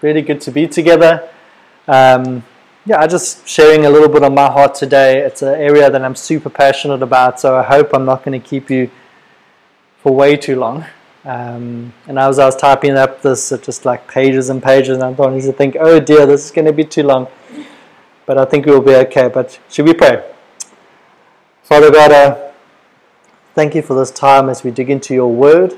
Really good to be together. Um, yeah, I'm just sharing a little bit on my heart today. It's an area that I'm super passionate about, so I hope I'm not going to keep you for way too long. Um, and as I was typing up this, just like pages and pages, and I'm starting to think, oh dear, this is going to be too long. But I think we'll be okay. But should we pray? Father God, thank you for this time as we dig into your word.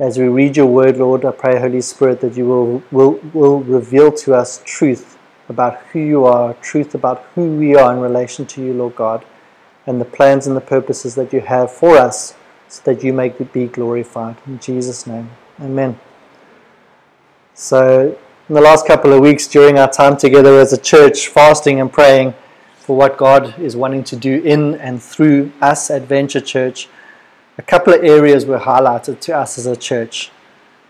As we read your word, Lord, I pray, Holy Spirit, that you will, will, will reveal to us truth about who you are, truth about who we are in relation to you, Lord God, and the plans and the purposes that you have for us so that you may be glorified. In Jesus' name, amen. So, in the last couple of weeks, during our time together as a church, fasting and praying for what God is wanting to do in and through us at Venture Church, a couple of areas were highlighted to us as a church.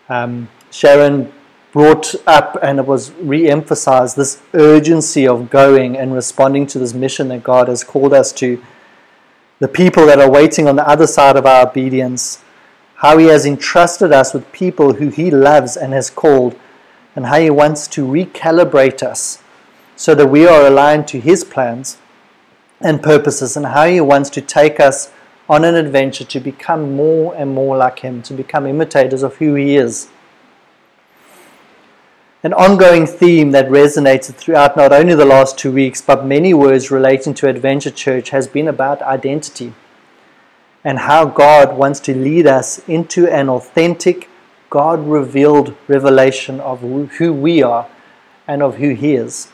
Um, Sharon brought up and it was re emphasized this urgency of going and responding to this mission that God has called us to. The people that are waiting on the other side of our obedience, how He has entrusted us with people who He loves and has called, and how He wants to recalibrate us so that we are aligned to His plans and purposes, and how He wants to take us on an adventure to become more and more like Him, to become imitators of who He is. An ongoing theme that resonated throughout not only the last two weeks, but many words relating to Adventure Church has been about identity and how God wants to lead us into an authentic, God revealed revelation of who we are and of who He is.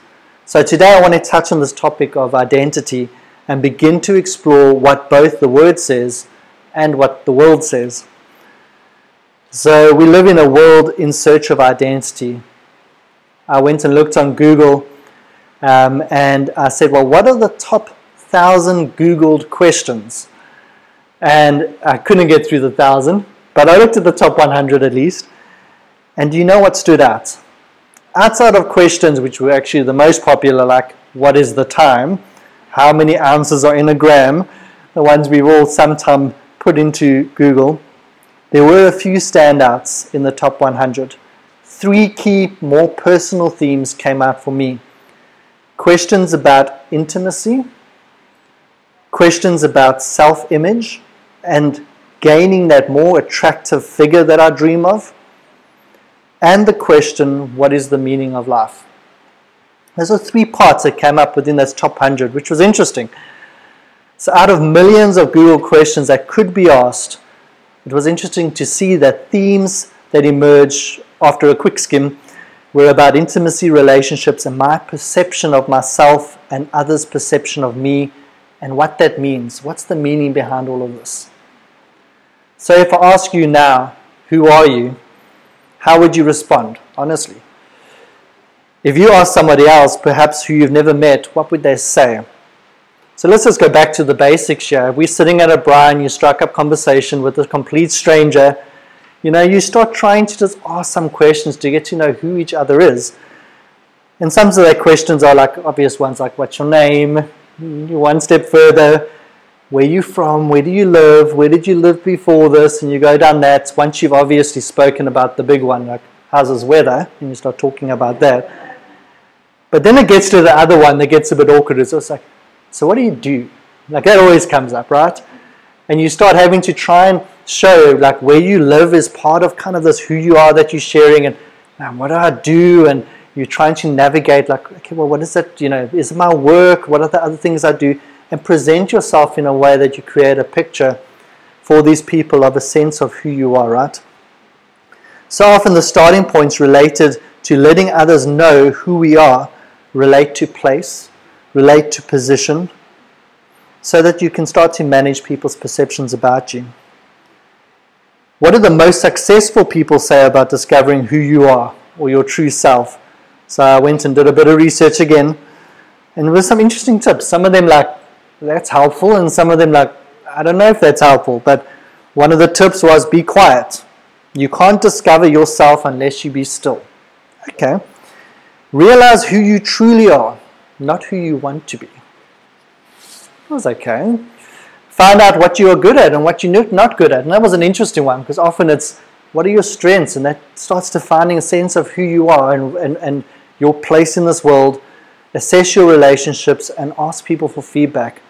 So today I want to touch on this topic of identity and begin to explore what both the Word says and what the world says. So, we live in a world in search of identity. I went and looked on Google um, and I said, Well, what are the top thousand Googled questions? And I couldn't get through the thousand, but I looked at the top 100 at least. And do you know what stood out? Outside of questions which were actually the most popular, like what is the time, how many ounces are in a gram, the ones we've all sometime put into Google, there were a few standouts in the top 100. Three key, more personal themes came out for me questions about intimacy, questions about self image, and gaining that more attractive figure that I dream of, and the question what is the meaning of life? Those are three parts that came up within this top 100, which was interesting. So, out of millions of Google questions that could be asked, it was interesting to see that themes that emerge after a quick skim were about intimacy, relationships, and my perception of myself and others' perception of me and what that means. What's the meaning behind all of this? So, if I ask you now, who are you? How would you respond, honestly? If you ask somebody else, perhaps who you've never met, what would they say? So let's just go back to the basics here. We're sitting at a bar and you strike up conversation with a complete stranger, you know, you start trying to just ask some questions to get to know who each other is. And some of their questions are like obvious ones like what's your name? One step further, where are you from? Where do you live? Where did you live before this? And you go down that. Once you've obviously spoken about the big one, like how's this weather? And you start talking about that but then it gets to the other one that gets a bit awkward. It's just like, so what do you do? Like that always comes up, right? And you start having to try and show like where you live is part of kind of this who you are that you're sharing and man, what do I do? And you're trying to navigate like, okay, well, what is that? You know, is it my work? What are the other things I do? And present yourself in a way that you create a picture for these people of a sense of who you are, right? So often the starting points related to letting others know who we are relate to place, relate to position, so that you can start to manage people's perceptions about you. What do the most successful people say about discovering who you are or your true self? So I went and did a bit of research again, and there were some interesting tips. Some of them like that's helpful, and some of them like I don't know if that's helpful. But one of the tips was be quiet. You can't discover yourself unless you be still. Okay. Realize who you truly are, not who you want to be. That was okay. Find out what you are good at and what you're not good at. And that was an interesting one because often it's What are your strengths? And that starts defining a sense of who you are and, and, and your place in this world. Assess your relationships and ask people for feedback.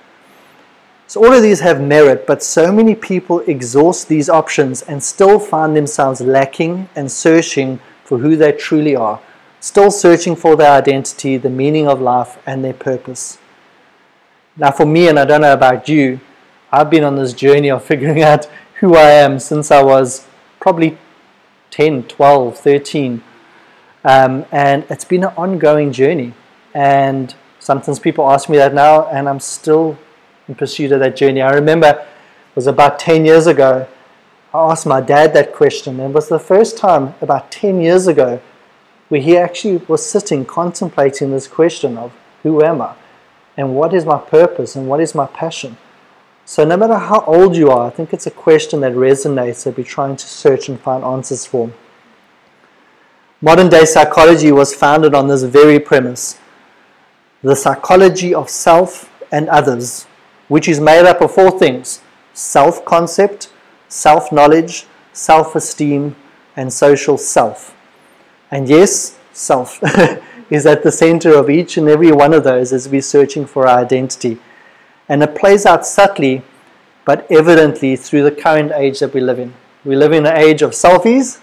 So, all of these have merit, but so many people exhaust these options and still find themselves lacking and searching for who they truly are, still searching for their identity, the meaning of life, and their purpose. Now, for me, and I don't know about you, I've been on this journey of figuring out who I am since I was probably 10, 12, 13. Um, and it's been an ongoing journey. And sometimes people ask me that now, and I'm still in pursuit of that journey. I remember it was about 10 years ago, I asked my dad that question. And it was the first time about 10 years ago where he actually was sitting contemplating this question of who am I? And what is my purpose? And what is my passion? So, no matter how old you are, I think it's a question that resonates that we're trying to search and find answers for. Modern day psychology was founded on this very premise the psychology of self and others, which is made up of four things self concept, self knowledge, self esteem, and social self. And yes, self is at the center of each and every one of those as we're searching for our identity. And it plays out subtly but evidently through the current age that we live in. We live in an age of selfies,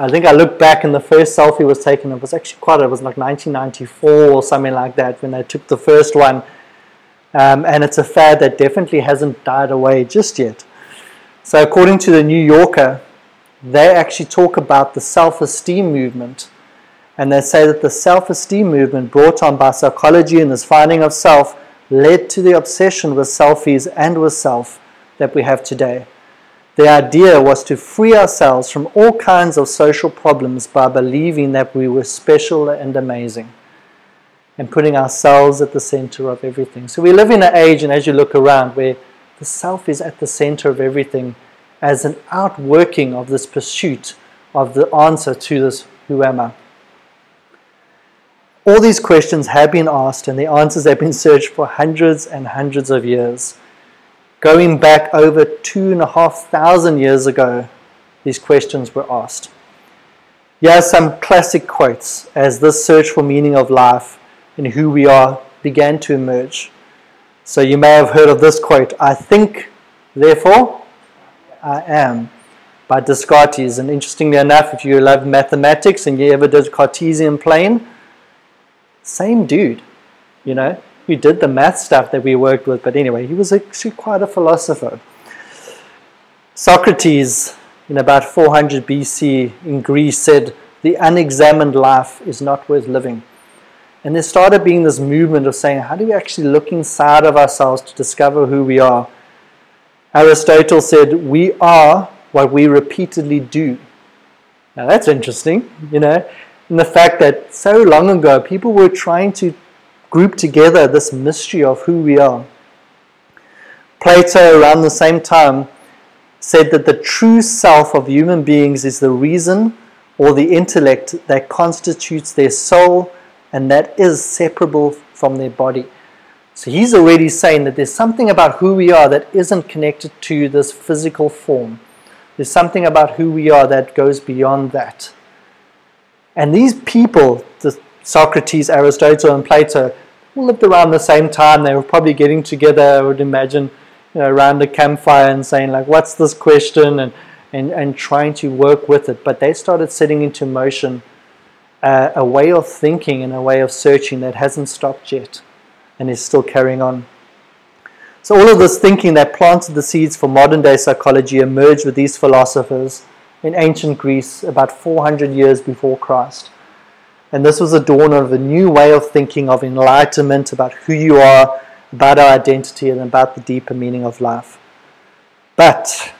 I think I look back and the first selfie was taken, it was actually quite, it was like 1994 or something like that when they took the first one. Um, and it's a fad that definitely hasn't died away just yet. So, according to the New Yorker, they actually talk about the self esteem movement. And they say that the self esteem movement brought on by psychology and this finding of self led to the obsession with selfies and with self that we have today. The idea was to free ourselves from all kinds of social problems by believing that we were special and amazing and putting ourselves at the center of everything. So we live in an age, and as you look around, where the self is at the center of everything as an outworking of this pursuit of the answer to this who am I? All these questions have been asked, and the answers have been searched for hundreds and hundreds of years. Going back over two and a half thousand years ago, these questions were asked. Here are some classic quotes as this search for meaning of life and who we are began to emerge. So you may have heard of this quote I think, therefore I am, by Descartes. And interestingly enough, if you love mathematics and you ever did Cartesian plane, same dude, you know who did the math stuff that we worked with, but anyway, he was actually quite a philosopher. Socrates, in about 400 BC in Greece, said, The unexamined life is not worth living. And there started being this movement of saying, How do we actually look inside of ourselves to discover who we are? Aristotle said, We are what we repeatedly do. Now that's interesting, you know, and the fact that so long ago people were trying to group together this mystery of who we are. Plato, around the same time, said that the true self of human beings is the reason or the intellect that constitutes their soul and that is separable from their body. So he's already saying that there's something about who we are that isn't connected to this physical form. There's something about who we are that goes beyond that. And these people, the Socrates, Aristotle, and Plato lived around the same time. They were probably getting together, I would imagine, you know, around a campfire and saying, like, what's this question? And, and, and trying to work with it. But they started setting into motion uh, a way of thinking and a way of searching that hasn't stopped yet and is still carrying on. So, all of this thinking that planted the seeds for modern day psychology emerged with these philosophers in ancient Greece about 400 years before Christ. And this was the dawn of a new way of thinking, of enlightenment about who you are, about our identity, and about the deeper meaning of life. But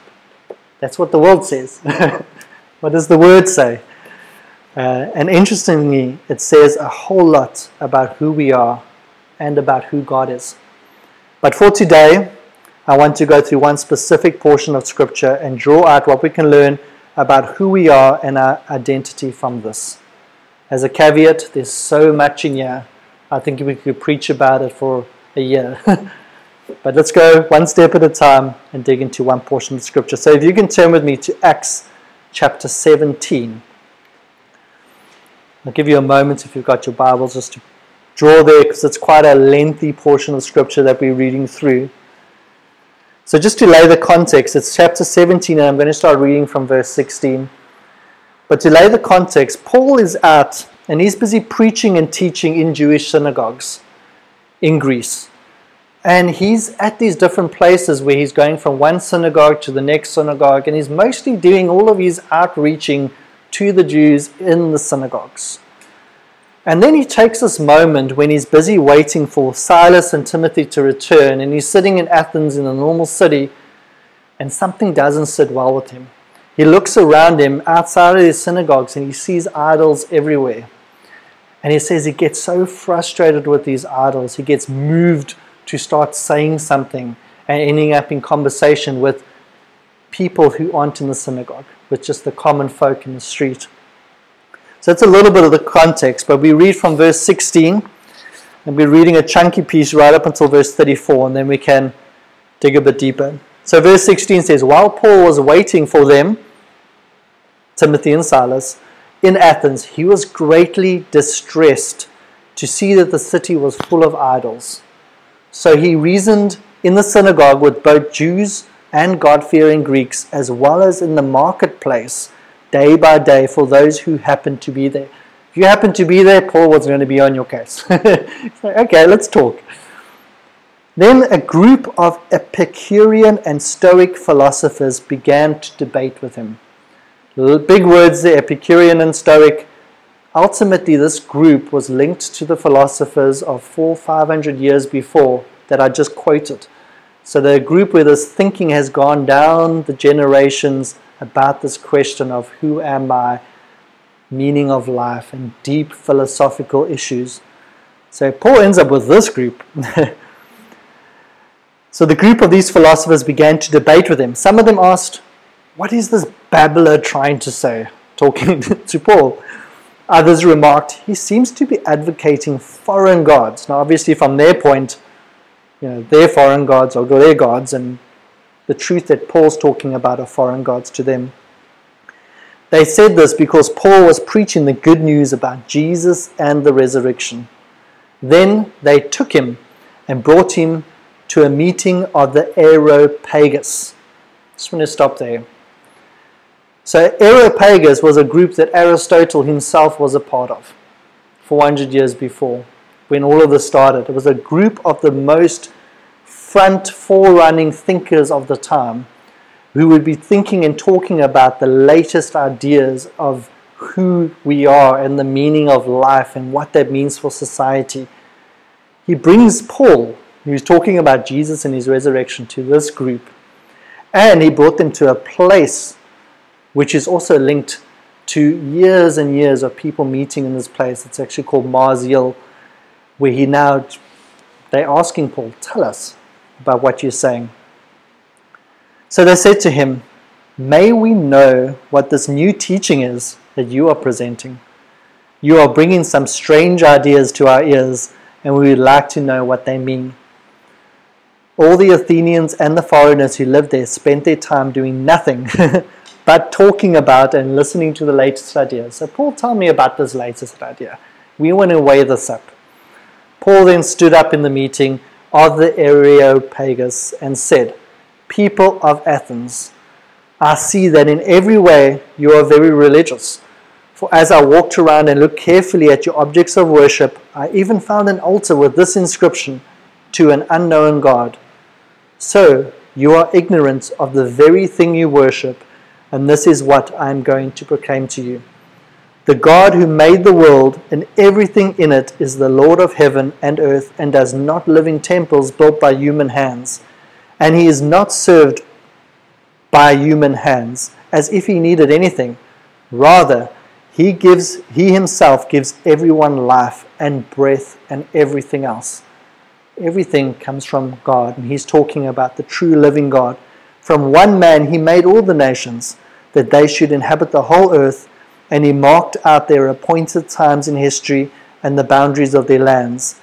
that's what the world says. what does the word say? Uh, and interestingly, it says a whole lot about who we are and about who God is. But for today, I want to go through one specific portion of Scripture and draw out what we can learn about who we are and our identity from this. As a caveat, there's so much in here. I think we could preach about it for a year. but let's go one step at a time and dig into one portion of Scripture. So if you can turn with me to Acts chapter 17. I'll give you a moment if you've got your Bibles just to draw there because it's quite a lengthy portion of scripture that we're reading through. So, just to lay the context, it's chapter 17, and I'm going to start reading from verse 16. But to lay the context, Paul is out and he's busy preaching and teaching in Jewish synagogues in Greece. And he's at these different places where he's going from one synagogue to the next synagogue, and he's mostly doing all of his outreaching to the Jews in the synagogues. And then he takes this moment when he's busy waiting for Silas and Timothy to return, and he's sitting in Athens in a normal city, and something doesn't sit well with him. He looks around him outside of the synagogues and he sees idols everywhere. And he says he gets so frustrated with these idols, he gets moved to start saying something and ending up in conversation with people who aren't in the synagogue, with just the common folk in the street. So that's a little bit of the context, but we read from verse 16, and we're reading a chunky piece right up until verse 34, and then we can dig a bit deeper. So verse 16 says, While Paul was waiting for them, Timothy and Silas, in Athens, he was greatly distressed to see that the city was full of idols. So he reasoned in the synagogue with both Jews and God fearing Greeks, as well as in the marketplace day by day for those who happened to be there. If you happen to be there, Paul was going to be on your case. okay, let's talk. Then a group of Epicurean and Stoic philosophers began to debate with him. Big words there, Epicurean and Stoic. Ultimately, this group was linked to the philosophers of four, five hundred years before that I just quoted. So, the group where this thinking has gone down the generations about this question of who am I, meaning of life, and deep philosophical issues. So Paul ends up with this group. so the group of these philosophers began to debate with him. Some of them asked, What is this babbler trying to say? Talking to Paul. Others remarked, He seems to be advocating foreign gods. Now, obviously, from their point, you know, their foreign gods or their gods, and the truth that Paul's talking about are foreign gods to them. They said this because Paul was preaching the good news about Jesus and the resurrection. Then they took him and brought him to a meeting of the Areopagus. Just want to stop there. So, Areopagus was a group that Aristotle himself was a part of 400 years before when all of this started. It was a group of the most front forerunning thinkers of the time who would be thinking and talking about the latest ideas of who we are and the meaning of life and what that means for society. He brings Paul, who's talking about Jesus and his resurrection, to this group. And he brought them to a place which is also linked to years and years of people meeting in this place. It's actually called Mars Hill, where he now, they're asking Paul, tell us, about what you're saying. So they said to him, May we know what this new teaching is that you are presenting. You are bringing some strange ideas to our ears, and we would like to know what they mean. All the Athenians and the foreigners who lived there spent their time doing nothing but talking about and listening to the latest ideas. So, Paul, tell me about this latest idea. We want to weigh this up. Paul then stood up in the meeting of the Areopagus and said, People of Athens, I see that in every way you are very religious. For as I walked around and looked carefully at your objects of worship, I even found an altar with this inscription To an unknown God. So you are ignorant of the very thing you worship, and this is what I am going to proclaim to you. The God who made the world and everything in it is the Lord of heaven and earth and does not live in temples built by human hands. And he is not served by human hands as if he needed anything. Rather, he gives he himself gives everyone life and breath and everything else. Everything comes from God, and he's talking about the true living God. From one man he made all the nations, that they should inhabit the whole earth and he marked out their appointed times in history and the boundaries of their lands.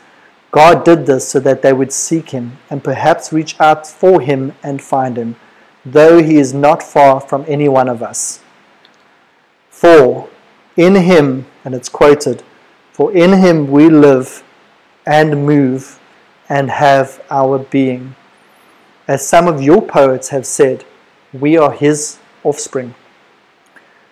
God did this so that they would seek him and perhaps reach out for him and find him, though he is not far from any one of us. For in him, and it's quoted, for in him we live and move and have our being. As some of your poets have said, we are his offspring.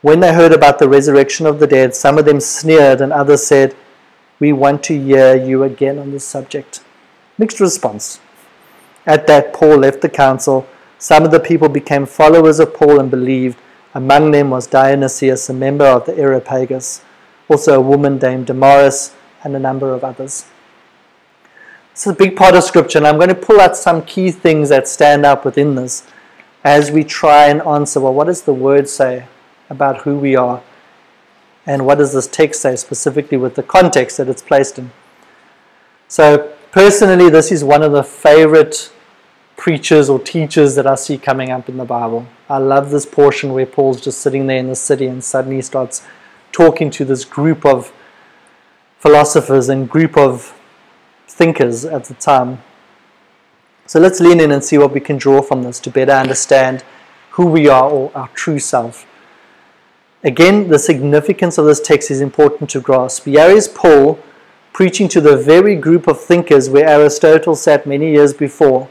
When they heard about the resurrection of the dead, some of them sneered and others said, We want to hear you again on this subject. Mixed response. At that, Paul left the council. Some of the people became followers of Paul and believed. Among them was Dionysius, a member of the Areopagus, also a woman named Damaris, and a number of others. This is a big part of Scripture, and I'm going to pull out some key things that stand out within this as we try and answer well, what does the Word say about who we are? And what does this text say specifically with the context that it's placed in? So, personally, this is one of the favorite preachers or teachers that I see coming up in the Bible. I love this portion where Paul's just sitting there in the city and suddenly starts talking to this group of philosophers and group of thinkers at the time. So let's lean in and see what we can draw from this to better understand who we are or our true self. Again, the significance of this text is important to grasp. Here is Paul preaching to the very group of thinkers where Aristotle sat many years before.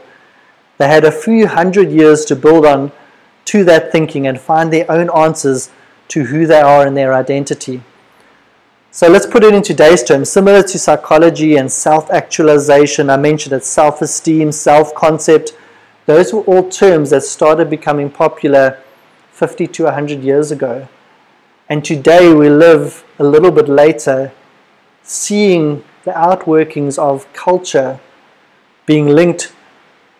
They had a few hundred years to build on to that thinking and find their own answers to who they are and their identity. So let's put it in today's terms. Similar to psychology and self actualization, I mentioned it self esteem, self concept. Those were all terms that started becoming popular 50 to 100 years ago. And today we live a little bit later, seeing the outworkings of culture being linked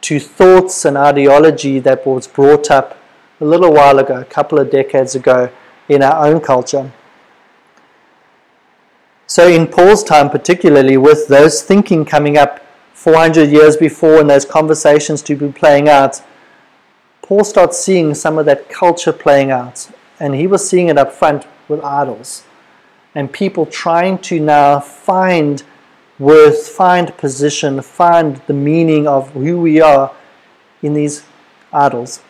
to thoughts and ideology that was brought up a little while ago, a couple of decades ago, in our own culture. So, in Paul's time, particularly with those thinking coming up 400 years before and those conversations to be playing out, Paul starts seeing some of that culture playing out and he was seeing it up front with idols. And people trying to now find worth, find position, find the meaning of who we are in these idols.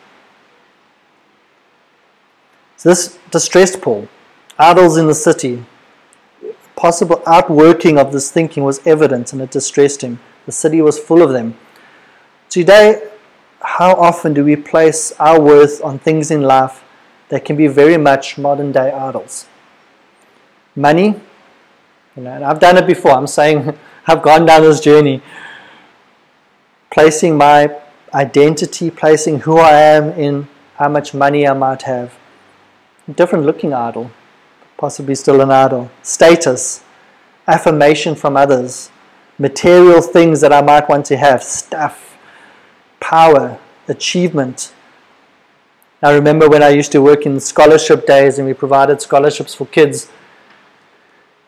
So this distressed Paul. Idols in the city. Possible outworking of this thinking was evident and it distressed him. The city was full of them. Today, how often do we place our worth on things in life that can be very much modern day idols. Money, you know, and I've done it before. I'm saying I've gone down this journey, placing my identity, placing who I am in how much money I might have. Different looking idol, possibly still an idol. Status, affirmation from others, material things that I might want to have, stuff, power, achievement, I remember when I used to work in scholarship days and we provided scholarships for kids.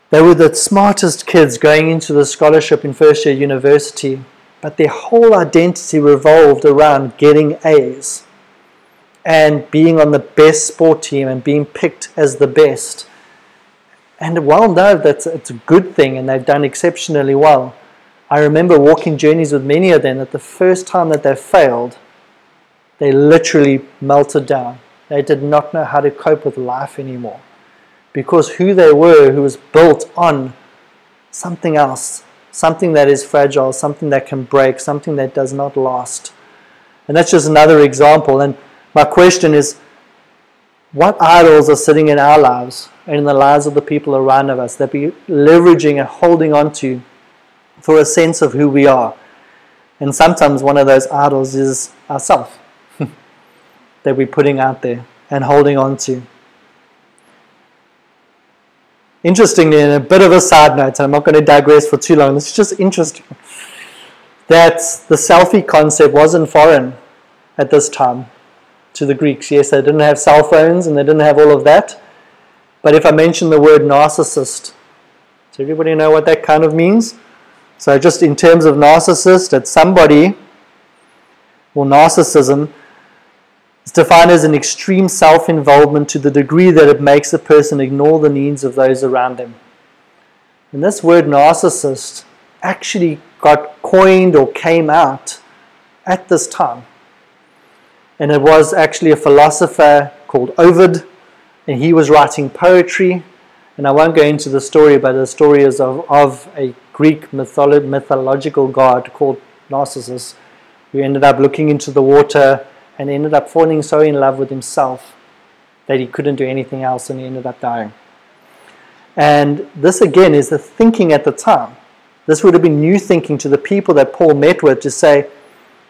They were the smartest kids going into the scholarship in first year university, but their whole identity revolved around getting A's and being on the best sport team and being picked as the best. And while no, that's it's a good thing and they've done exceptionally well, I remember walking journeys with many of them that the first time that they failed, they literally melted down. They did not know how to cope with life anymore because who they were, who was built on something else, something that is fragile, something that can break, something that does not last. And that's just another example. And my question is what idols are sitting in our lives and in the lives of the people around of us that we're leveraging and holding on to for a sense of who we are? And sometimes one of those idols is ourselves that we're putting out there and holding on to. Interestingly, in a bit of a side note, I'm not going to digress for too long, it's just interesting that the selfie concept wasn't foreign at this time to the Greeks. Yes, they didn't have cell phones and they didn't have all of that. But if I mention the word narcissist, Does everybody know what that kind of means? So, just in terms of narcissist, it's somebody, or narcissism, is defined as an extreme self involvement to the degree that it makes a person ignore the needs of those around them. And this word narcissist actually got coined or came out at this time. And it was actually a philosopher called Ovid, and he was writing poetry. And I won't go into the story, but the story is of, of a Greek mytholo- mythological god called Narcissus, who ended up looking into the water and ended up falling so in love with himself that he couldn't do anything else and he ended up dying. And this again is the thinking at the time. This would have been new thinking to the people that Paul met with to say,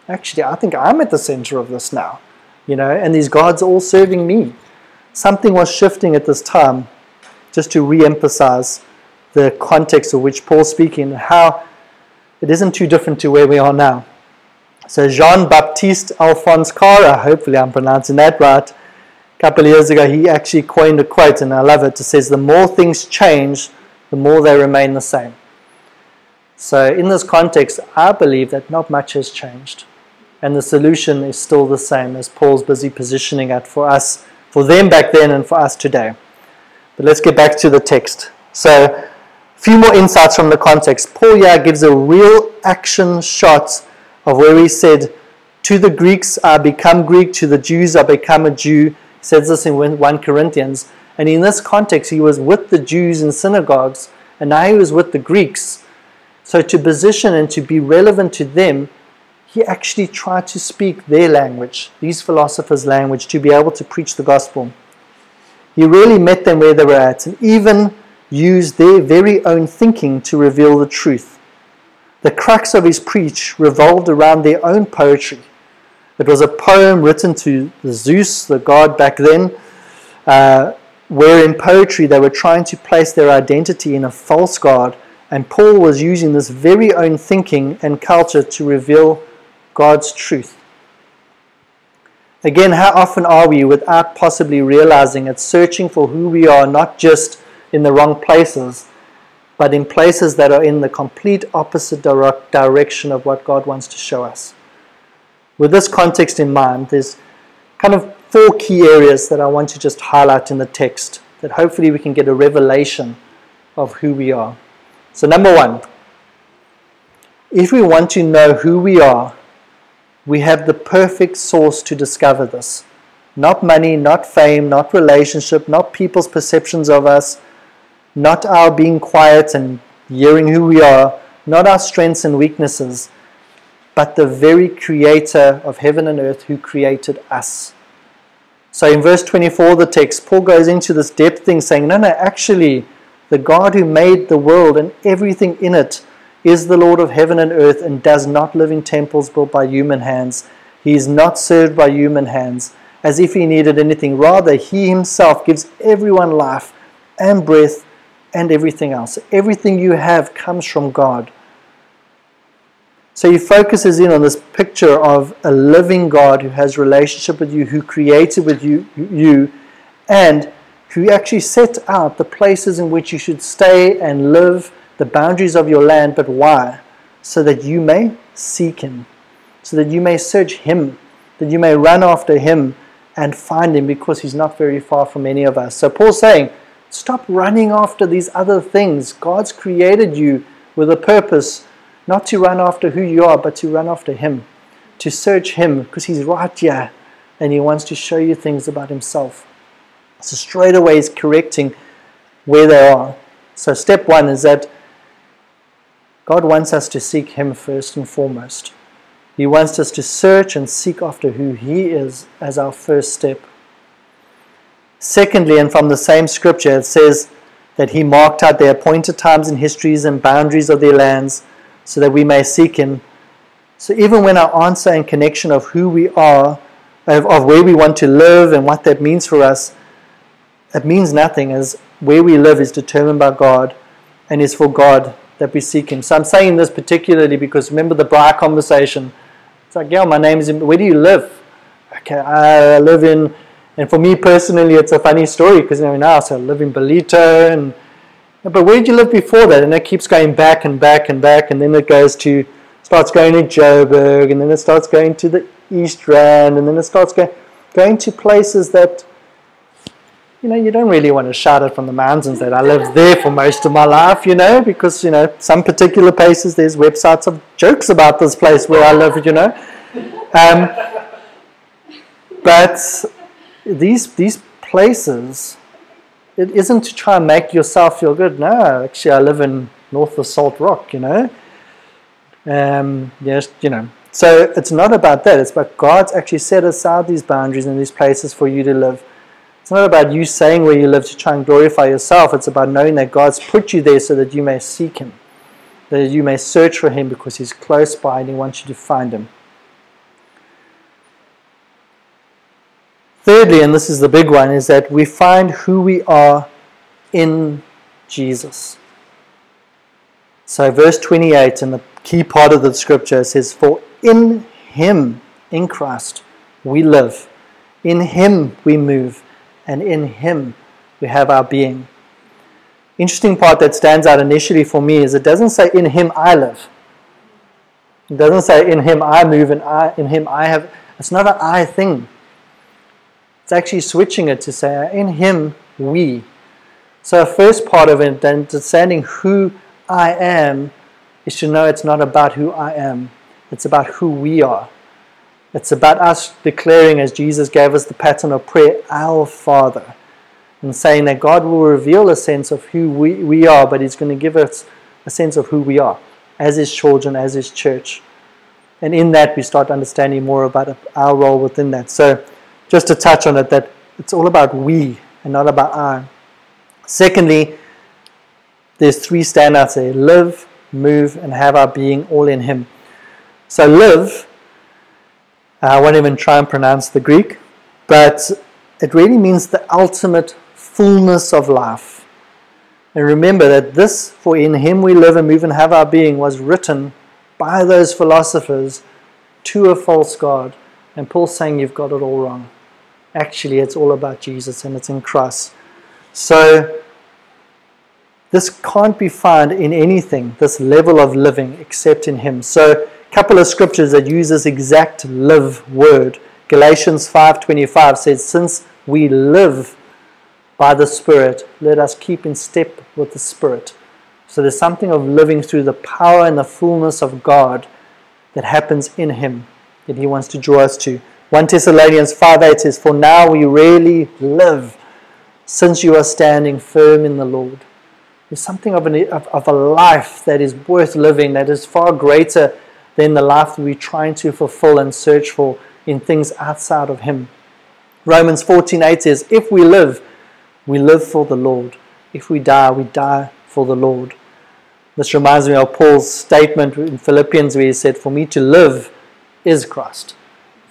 actually, I think I'm at the center of this now. You know, and these gods are all serving me. Something was shifting at this time, just to re emphasize the context of which Paul's speaking, how it isn't too different to where we are now. So Jean Baptiste Alphonse Cara, hopefully I'm pronouncing that right, a couple of years ago he actually coined a quote, and I love it. It says, The more things change, the more they remain the same. So in this context, I believe that not much has changed. And the solution is still the same as Paul's busy positioning it for us, for them back then and for us today. But let's get back to the text. So a few more insights from the context. Paul here gives a real action shot of where he said, To the Greeks I become Greek, to the Jews I become a Jew. He says this in 1 Corinthians. And in this context, he was with the Jews in synagogues, and now he was with the Greeks. So to position and to be relevant to them, he actually tried to speak their language, these philosophers' language, to be able to preach the gospel. He really met them where they were at and even used their very own thinking to reveal the truth. The crux of his preach revolved around their own poetry. It was a poem written to Zeus, the god back then, uh, where in poetry they were trying to place their identity in a false god, and Paul was using this very own thinking and culture to reveal God's truth. Again, how often are we, without possibly realizing it, searching for who we are, not just in the wrong places, but in places that are in the complete opposite direction of what God wants to show us. With this context in mind, there's kind of four key areas that I want to just highlight in the text that hopefully we can get a revelation of who we are. So, number one, if we want to know who we are, we have the perfect source to discover this. Not money, not fame, not relationship, not people's perceptions of us not our being quiet and hearing who we are, not our strengths and weaknesses, but the very creator of heaven and earth who created us. So in verse 24 of the text, Paul goes into this depth thing saying, No, no, actually, the God who made the world and everything in it is the Lord of heaven and earth and does not live in temples built by human hands. He is not served by human hands as if he needed anything. Rather, he himself gives everyone life and breath and everything else. Everything you have comes from God. So he focuses in on this picture of a living God who has relationship with you, who created with you, you and who actually set out the places in which you should stay and live, the boundaries of your land, but why? So that you may seek him, so that you may search him, that you may run after him and find him because he's not very far from any of us. So Paul's saying, Stop running after these other things. God's created you with a purpose, not to run after who you are, but to run after Him, to search Him, because He's right here and He wants to show you things about Himself. So, straight away, He's correcting where they are. So, step one is that God wants us to seek Him first and foremost. He wants us to search and seek after who He is as our first step. Secondly, and from the same scripture, it says that he marked out the appointed times and histories and boundaries of their lands so that we may seek him. So even when our answer and connection of who we are, of, of where we want to live and what that means for us, it means nothing as where we live is determined by God and is for God that we seek Him. So I'm saying this particularly because remember the Briar conversation. It's like, yeah, my name is, where do you live? Okay, I live in and for me personally, it's a funny story because you know, now so I live in Ballito, and But where did you live before that? And it keeps going back and back and back, and then it goes to, starts going to Joburg, and then it starts going to the East Rand, and then it starts going, going to places that, you know, you don't really want to shout it from the mountains that I lived there for most of my life, you know, because, you know, some particular places there's websites of jokes about this place where I live, you know. Um, but these, these places, it isn't to try and make yourself feel good. No, actually, I live in north of Salt Rock, you know. Um, yes, you know. So it's not about that. It's about God's actually set aside these boundaries and these places for you to live. It's not about you saying where you live to try and glorify yourself. It's about knowing that God's put you there so that you may seek Him, that you may search for Him because He's close by and He wants you to find Him. Thirdly, and this is the big one, is that we find who we are in Jesus. So, verse 28, and the key part of the scripture says, For in Him, in Christ, we live, in Him we move, and in Him we have our being. Interesting part that stands out initially for me is it doesn't say, In Him I live. It doesn't say, In Him I move, and I, in Him I have. It's not an I thing. It's actually switching it to say, in Him we. So, the first part of it, then understanding who I am, is to know it's not about who I am, it's about who we are. It's about us declaring, as Jesus gave us the pattern of prayer, our Father, and saying that God will reveal a sense of who we, we are, but He's going to give us a sense of who we are as His children, as His church. And in that, we start understanding more about our role within that. So, just to touch on it, that it's all about we and not about I. Secondly, there's three standouts there live, move, and have our being all in Him. So, live, I won't even try and pronounce the Greek, but it really means the ultimate fullness of life. And remember that this, for in Him we live and move and have our being, was written by those philosophers to a false God. And Paul's saying you've got it all wrong. Actually, it's all about Jesus and it's in Christ. So, this can't be found in anything, this level of living, except in Him. So, a couple of scriptures that use this exact live word. Galatians 5:25 says, "Since we live by the Spirit, let us keep in step with the Spirit." So there's something of living through the power and the fullness of God that happens in Him that He wants to draw us to. 1 Thessalonians 5 8 says, For now we really live, since you are standing firm in the Lord. There's something of, an, of, of a life that is worth living, that is far greater than the life that we're trying to fulfill and search for in things outside of Him. Romans 14 8 says, If we live, we live for the Lord. If we die, we die for the Lord. This reminds me of Paul's statement in Philippians where he said, For me to live is Christ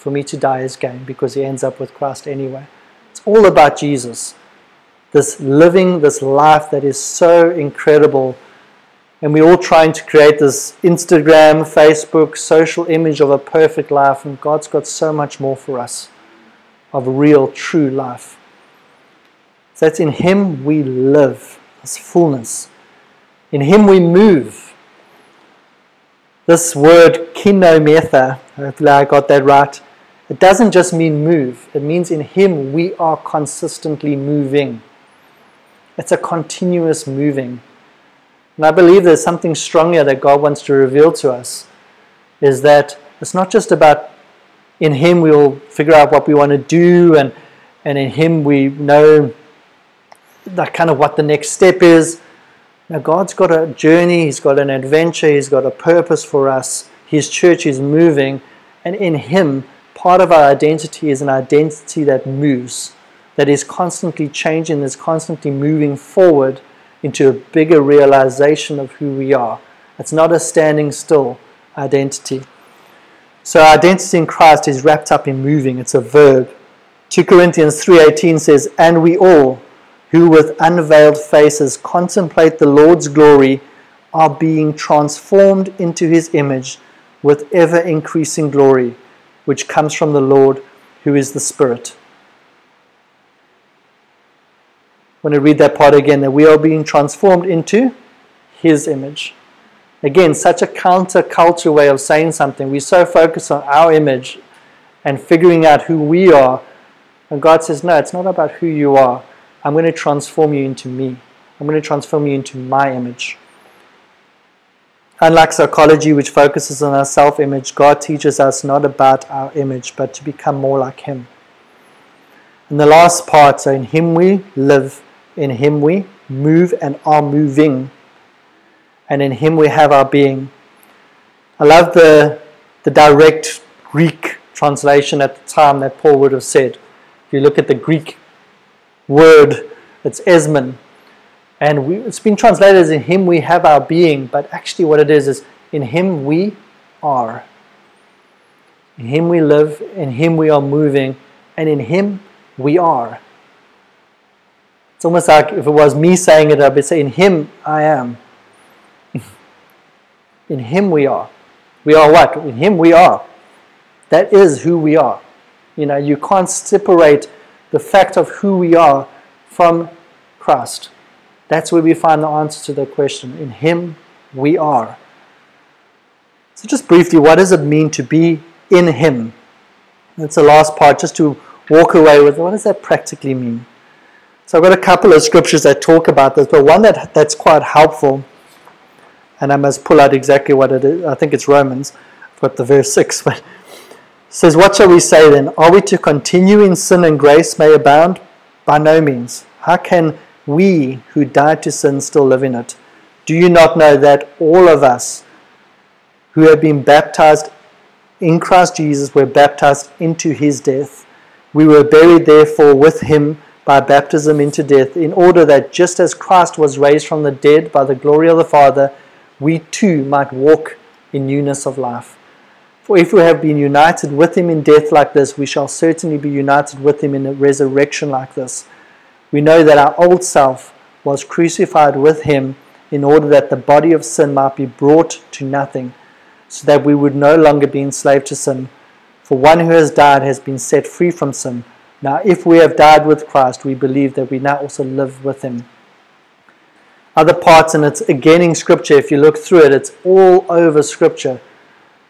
for me to die is gain because he ends up with Christ anyway. It's all about Jesus. This living this life that is so incredible. And we're all trying to create this Instagram, Facebook, social image of a perfect life. And God's got so much more for us of real, true life. So it's in Him we live, this fullness. In Him we move. This word kinemetha, hopefully I got that right, it doesn't just mean move, it means in Him we are consistently moving. It's a continuous moving. And I believe there's something stronger that God wants to reveal to us is that it's not just about in Him we'll figure out what we want to do and, and in Him we know that kind of what the next step is. Now, God's got a journey, He's got an adventure, He's got a purpose for us. His church is moving, and in Him part of our identity is an identity that moves, that is constantly changing, that's constantly moving forward into a bigger realization of who we are. It's not a standing still identity. So our identity in Christ is wrapped up in moving. It's a verb. 2 Corinthians 3:18 says, "And we all, who with unveiled faces contemplate the Lord's glory, are being transformed into his image with ever increasing glory." Which comes from the Lord, who is the Spirit. want to read that part again that we are being transformed into His image. Again, such a counterculture way of saying something. We so focus on our image and figuring out who we are. And God says, No, it's not about who you are. I'm going to transform you into me. I'm going to transform you into my image. Unlike psychology, which focuses on our self image, God teaches us not about our image, but to become more like Him. And the last part so in Him we live, in Him we move and are moving, and in Him we have our being. I love the, the direct Greek translation at the time that Paul would have said. If you look at the Greek word, it's esmen, and we, it's been translated as in Him we have our being, but actually, what it is is in Him we are. In Him we live, in Him we are moving, and in Him we are. It's almost like if it was me saying it, I'd say, In Him I am. in Him we are. We are what? In Him we are. That is who we are. You know, you can't separate the fact of who we are from Christ. That's where we find the answer to that question. In Him we are. So, just briefly, what does it mean to be in Him? That's the last part, just to walk away with what does that practically mean? So, I've got a couple of scriptures that talk about this, but one that, that's quite helpful, and I must pull out exactly what it is. I think it's Romans. I've got the verse 6, but says, What shall we say then? Are we to continue in sin and grace may abound? By no means. How can we who died to sin still live in it. Do you not know that all of us who have been baptized in Christ Jesus were baptized into his death? We were buried therefore with him by baptism into death, in order that just as Christ was raised from the dead by the glory of the Father, we too might walk in newness of life. For if we have been united with him in death like this, we shall certainly be united with him in a resurrection like this we know that our old self was crucified with him in order that the body of sin might be brought to nothing, so that we would no longer be enslaved to sin. For one who has died has been set free from sin. Now, if we have died with Christ, we believe that we now also live with him. Other parts, and it's again in Scripture, if you look through it, it's all over Scripture.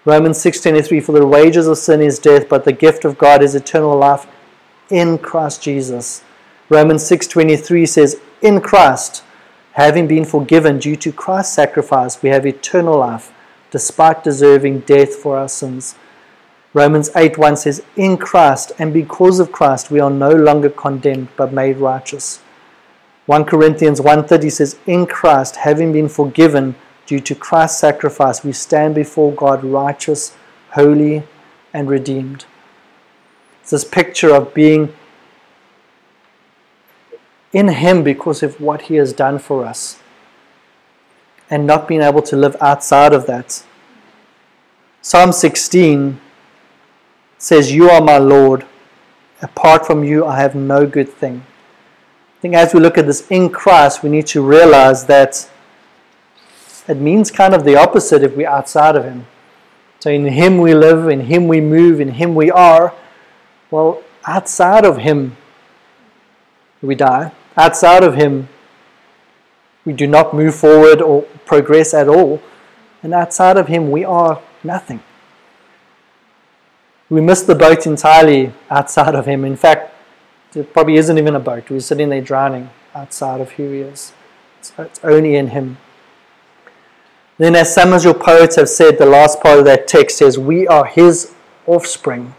Romans 6.23, For the wages of sin is death, but the gift of God is eternal life in Christ Jesus. Romans 6:23 says, "In Christ, having been forgiven due to Christ's sacrifice, we have eternal life, despite deserving death for our sins." Romans 8:1 says, "In Christ and because of Christ, we are no longer condemned but made righteous." 1 Corinthians 1:30 says, "In Christ, having been forgiven due to Christ's sacrifice, we stand before God righteous, holy, and redeemed." It's this picture of being in Him because of what He has done for us and not being able to live outside of that. Psalm 16 says, You are my Lord. Apart from you, I have no good thing. I think as we look at this in Christ, we need to realize that it means kind of the opposite if we're outside of Him. So in Him we live, in Him we move, in Him we are. Well, outside of Him, we die. Outside of Him, we do not move forward or progress at all. And outside of Him, we are nothing. We miss the boat entirely outside of Him. In fact, it probably isn't even a boat. We're sitting there drowning outside of who He is. So it's only in Him. Then, as some of your poets have said, the last part of that text says, We are His offspring.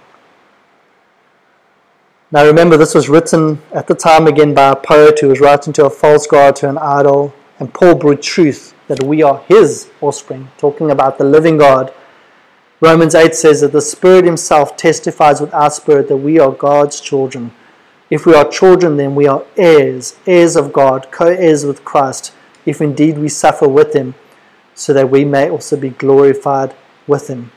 Now remember, this was written at the time again by a poet who was writing to a false god, to an idol, and Paul brought truth that we are his offspring, talking about the living God. Romans 8 says that the Spirit Himself testifies with our spirit that we are God's children. If we are children, then we are heirs, heirs of God, co heirs with Christ, if indeed we suffer with Him, so that we may also be glorified with Him.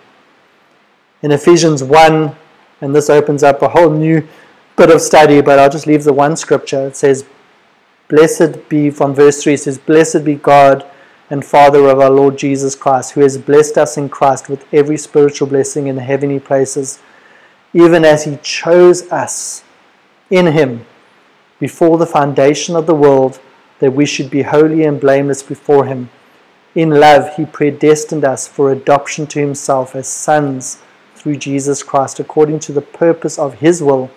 In Ephesians 1, and this opens up a whole new bit of study, but I'll just leave the one scripture. It says, Blessed be, from verse 3, it says, Blessed be God and Father of our Lord Jesus Christ, who has blessed us in Christ with every spiritual blessing in the heavenly places, even as He chose us in Him before the foundation of the world that we should be holy and blameless before Him. In love, He predestined us for adoption to Himself as sons through Jesus Christ, according to the purpose of His will,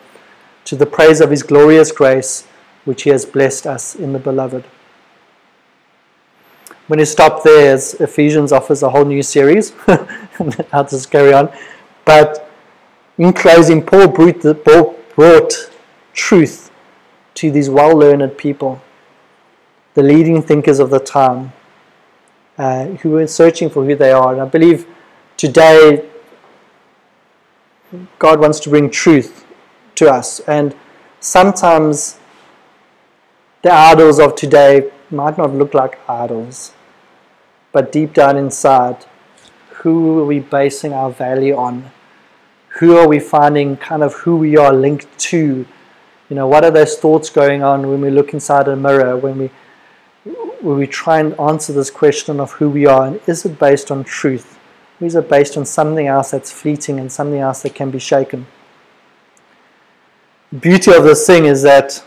to the praise of His glorious grace, which He has blessed us in the Beloved. When you stop there, Ephesians offers a whole new series, I'll just carry on. But in closing, Paul brought truth to these well learned people, the leading thinkers of the time, uh, who were searching for who they are. And I believe today God wants to bring truth to us. And sometimes the idols of today might not look like idols, but deep down inside, who are we basing our value on? Who are we finding kind of who we are linked to? You know, what are those thoughts going on when we look inside a mirror, when we when we try and answer this question of who we are, and is it based on truth? Or is it based on something else that's fleeting and something else that can be shaken? Beauty of this thing is that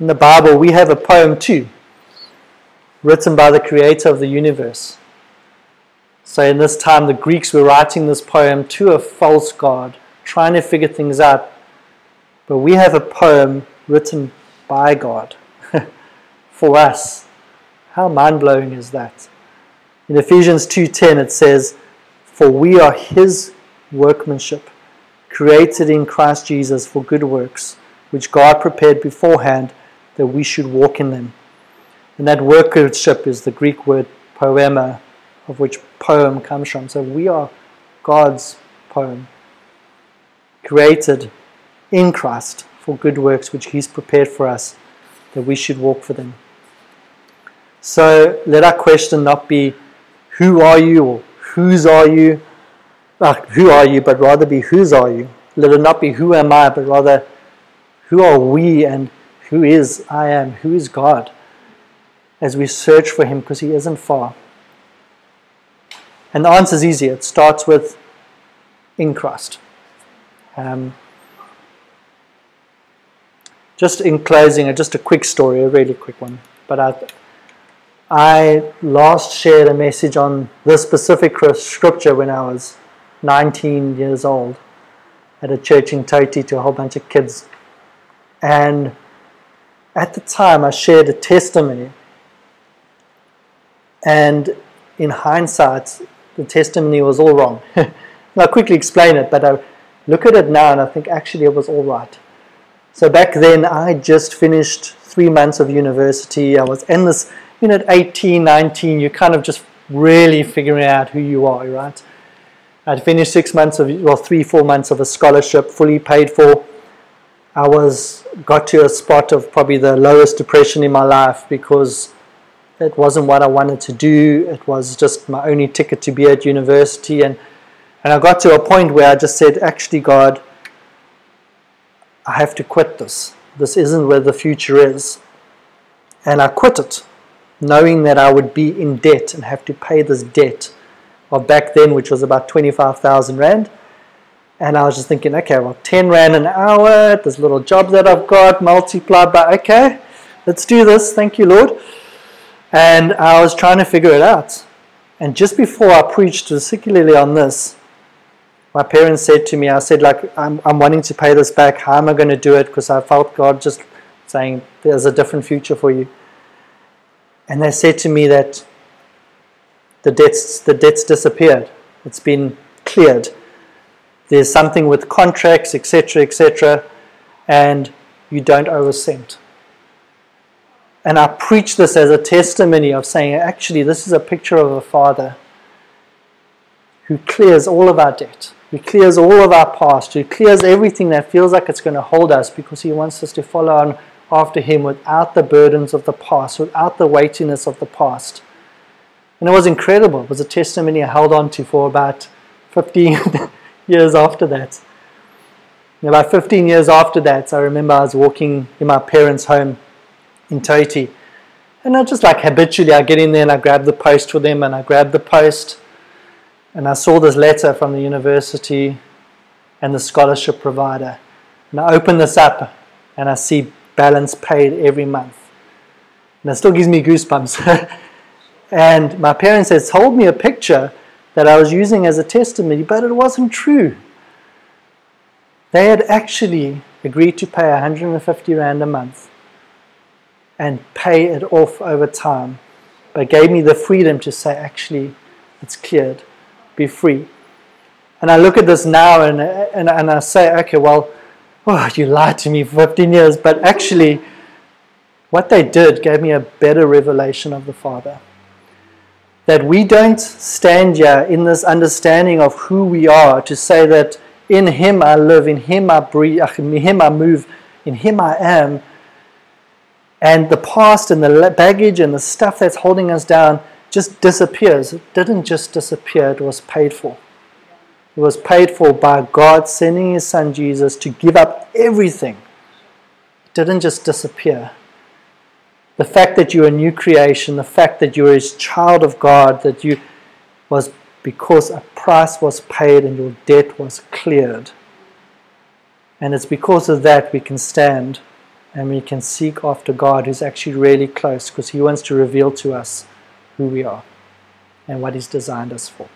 in the Bible we have a poem too, written by the creator of the universe. So in this time the Greeks were writing this poem to a false god, trying to figure things out but we have a poem written by God for us. How mind-blowing is that? In Ephesians 2:10 it says, "For we are his workmanship, created in Christ Jesus for good works, which God prepared beforehand that we should walk in them." And that workmanship is the Greek word poema, of which poem comes from. So we are God's poem, created in Christ for good works which He's prepared for us, that we should walk for them. So let our question not be, who are you or whose are you? Uh, who are you, but rather be whose are you? Let it not be who am I, but rather who are we and who is I am, who is God, as we search for Him because He isn't far. And the answer is easy. It starts with in Christ. Um, just in closing, just a quick story, a really quick one. But I, I last shared a message on this specific scripture when I was 19 years old at a church in Toti to a whole bunch of kids. And at the time, I shared a testimony. And in hindsight, the testimony was all wrong. I'll quickly explain it, but I look at it now and I think actually it was all right. So back then, I just finished three months of university. I was in this, you know, at 18, 19, you're kind of just really figuring out who you are, right? I'd finished six months of, well, three, four months of a scholarship, fully paid for. I was got to a spot of probably the lowest depression in my life because it wasn't what I wanted to do. It was just my only ticket to be at university, and and I got to a point where I just said, actually, God, I have to quit this. This isn't where the future is. And I quit it, knowing that I would be in debt and have to pay this debt back then, which was about 25,000 Rand. And I was just thinking, okay, well, 10 Rand an hour, this little job that I've got multiplied by, okay, let's do this. Thank you, Lord. And I was trying to figure it out. And just before I preached, particularly on this, my parents said to me, I said, like, I'm, I'm wanting to pay this back. How am I going to do it? Because I felt God just saying, there's a different future for you. And they said to me that the debts, the debts disappeared. It's been cleared. There's something with contracts, etc., etc., and you don't owe a cent. And I preach this as a testimony of saying, actually, this is a picture of a father who clears all of our debt he clears all of our past. He clears everything that feels like it's going to hold us because He wants us to follow on after Him without the burdens of the past, without the weightiness of the past. And it was incredible. It was a testimony I held on to for about 15 years after that. And about 15 years after that, I remember I was walking in my parents' home in Toti. And I just like habitually, I get in there and I grab the post for them and I grab the post and I saw this letter from the university and the scholarship provider. And I open this up and I see balance paid every month. And it still gives me goosebumps. and my parents had told me a picture that I was using as a testimony, but it wasn't true. They had actually agreed to pay 150 Rand a month and pay it off over time, but gave me the freedom to say, actually, it's cleared, be free. And I look at this now and, and, and I say, okay, well, oh, you lied to me for 15 years, but actually, what they did gave me a better revelation of the Father. That we don't stand here in this understanding of who we are to say that in Him I live, in Him I breathe, uh, in Him I move, in Him I am. And the past and the baggage and the stuff that's holding us down just disappears. It didn't just disappear, it was paid for. It was paid for by God sending His Son Jesus to give up everything. It didn't just disappear. The fact that you're a new creation, the fact that you're a child of God, that you was because a price was paid and your debt was cleared. And it's because of that we can stand and we can seek after God who's actually really close because He wants to reveal to us who we are and what He's designed us for.